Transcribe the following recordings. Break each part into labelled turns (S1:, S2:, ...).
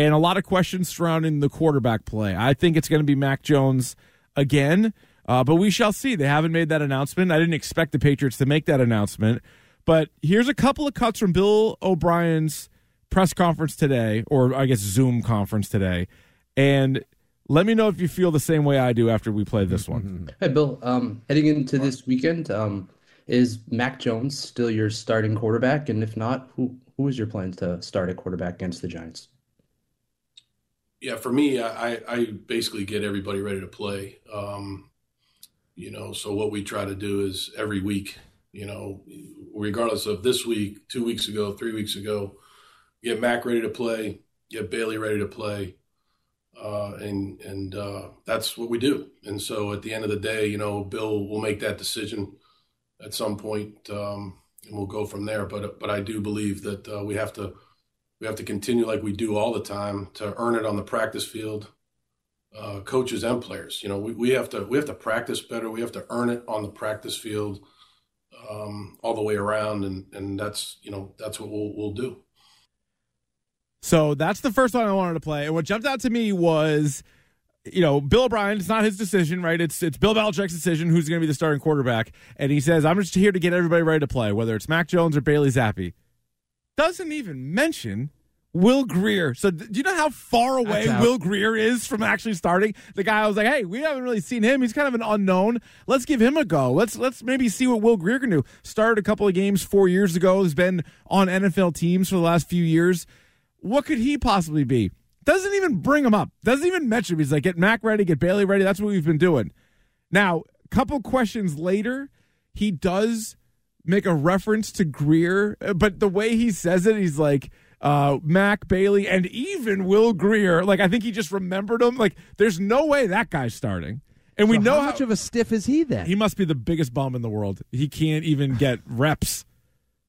S1: and a lot of questions surrounding the quarterback play. I think it's going to be Mac Jones again, uh, but we shall see. They haven't made that announcement. I didn't expect the Patriots to make that announcement. But here's a couple of cuts from Bill O'Brien's press conference today, or I guess Zoom conference today. And let me know if you feel the same way I do after we play this one.
S2: Hey, Bill. Um, heading into this weekend, um, is Mac Jones still your starting quarterback? And if not, who who is your plan to start a quarterback against the Giants?
S3: Yeah, for me, I, I basically get everybody ready to play. Um, you know, so what we try to do is every week, you know, regardless of this week, two weeks ago, three weeks ago, get Mac ready to play, get Bailey ready to play, uh, and and uh, that's what we do. And so at the end of the day, you know, Bill will make that decision at some point, um, and we'll go from there. But but I do believe that uh, we have to we have to continue like we do all the time to earn it on the practice field. Uh, coaches and players, you know, we, we have to we have to practice better. We have to earn it on the practice field um, all the way around, and and that's you know that's what we'll we'll do.
S1: So that's the first one I wanted to play. And what jumped out to me was, you know, Bill O'Brien, it's not his decision, right? It's it's Bill Belichick's decision who's going to be the starting quarterback. And he says, I'm just here to get everybody ready to play, whether it's Mac Jones or Bailey Zappe. Doesn't even mention Will Grier. So do you know how far away Will Grier is from actually starting? The guy I was like, hey, we haven't really seen him. He's kind of an unknown. Let's give him a go. Let's let's maybe see what Will Grier can do. Started a couple of games four years ago. Has been on NFL teams for the last few years. What could he possibly be? Doesn't even bring him up. Doesn't even mention him. He's like, get Mac ready, get Bailey ready. That's what we've been doing. Now, a couple questions later, he does make a reference to Grier, but the way he says it, he's like, uh, Mac Bailey and even Will Grier. Like I think he just remembered him. Like there's no way that guy's starting. And we
S4: So
S1: know
S4: how much of a stiff is he then?
S1: he must be the biggest bum in the world. He can't even get reps.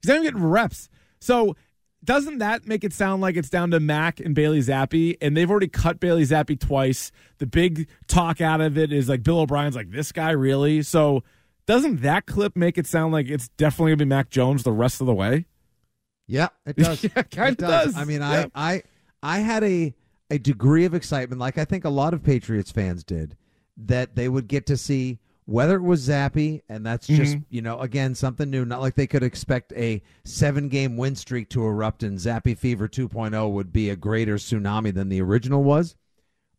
S1: He's not even getting reps. So doesn't that make it sound like it's down to Mac and Bailey Zappe? And they've already cut Bailey Zappe twice. The big talk out of it is like Bill O'Brien's like, this guy really? So doesn't that clip make it sound like it's definitely gonna be Mac Jones the rest of the way?
S4: Yeah, it does.
S1: Yeah, kinda
S4: does.
S1: does.
S4: I mean,
S1: Yeah.
S4: I, I, I had a a degree of excitement, like I think a lot of Patriots fans did, that they would get to see whether it was Zappe, and that's just
S1: Mhm.
S4: you know again something new. Not like they could expect a seven game win streak to erupt, and Zappe Fever 2.0 would be a greater tsunami than the original was,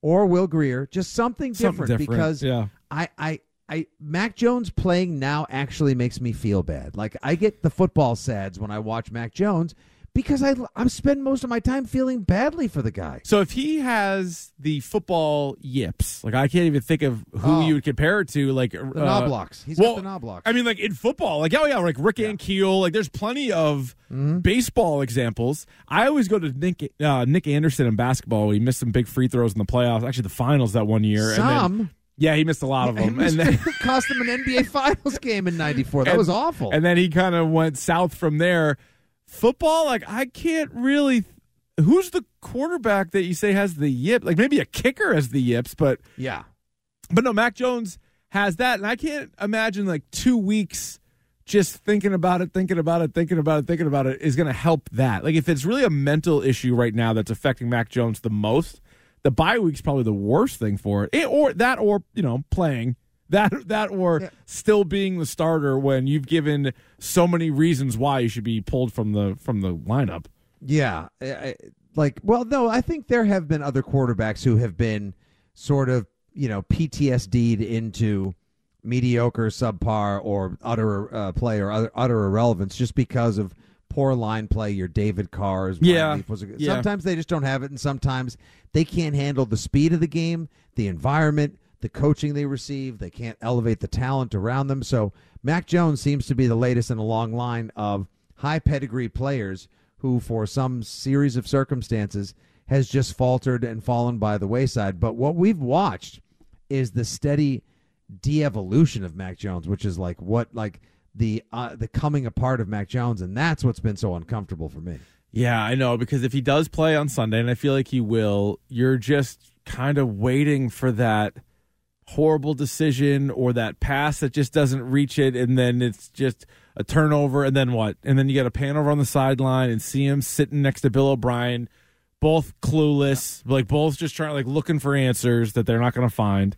S4: or Will Grier, just something different,
S1: Something different,
S4: because
S1: yeah.
S4: I, I, I, Mac Jones playing now actually makes me feel bad. Like I get the football sads when I watch Mac Jones because I, I'm spend most of my time feeling badly for the guy.
S1: So if he has the football yips, like I can't even think of who
S4: Oh.
S1: you would compare it to, like
S4: The
S1: uh,
S4: Knoblauchs. He's
S1: well,
S4: got the Knoblauchs.
S1: I mean, like in football, like oh yeah, like Rick Ankiel, like there's plenty of
S4: Mm-hmm.
S1: baseball examples. I always go to Nick uh, Nick Anderson in basketball. He missed some big free throws in the playoffs, actually the finals that one year. and then-
S4: Some.
S1: Yeah, he missed a lot of them, and then
S4: cost them an NBA Finals game in '94. That
S1: and-
S4: was awful.
S1: And then he kind of went south from there. Football, like I can't really. Who's the quarterback that you say has the yip? Like maybe a kicker has the yips, but
S4: yeah,
S1: but no, Mac Jones has that, and I can't imagine like two weeks just thinking about it, thinking about it, thinking about it, thinking about it is going to help that. Like if it's really a mental issue right now that's affecting Mac Jones the most, the bye week's probably the worst thing for it, Eh, or that, or you know, playing. That, that, or still being the starter when you've given so many reasons why you should be pulled from the from the lineup.
S4: Yeah, I- like well, no, I think there have been other quarterbacks who have been sort of you know PTSD'd into mediocre, subpar, or utter uh, play or utter, utter irrelevance just because of poor line play. Your David Carr's,
S1: Yeah, yeah.
S4: sometimes they just don't have it, and sometimes they can't handle the speed of the game, the environment, the coaching they receive. They can't elevate the talent around them. So Mac Jones seems to be the latest in a long line of high pedigree players who, for some series of circumstances, has just faltered and fallen by the wayside. But what we've watched is the steady de-evolution of Mac Jones, which is like what like the uh, the coming apart of Mac Jones, and that's what's been so uncomfortable for me.
S1: Yeah, I know because if he does play on Sunday, and I feel like he will, you're just kind of waiting for that horrible decision or that pass that just doesn't reach it, and then it's just a turnover, and then what? And then you got a pan over on the sideline and see him sitting next to Bill O'Brien, both clueless, like both just trying like looking for answers that they're not going to find.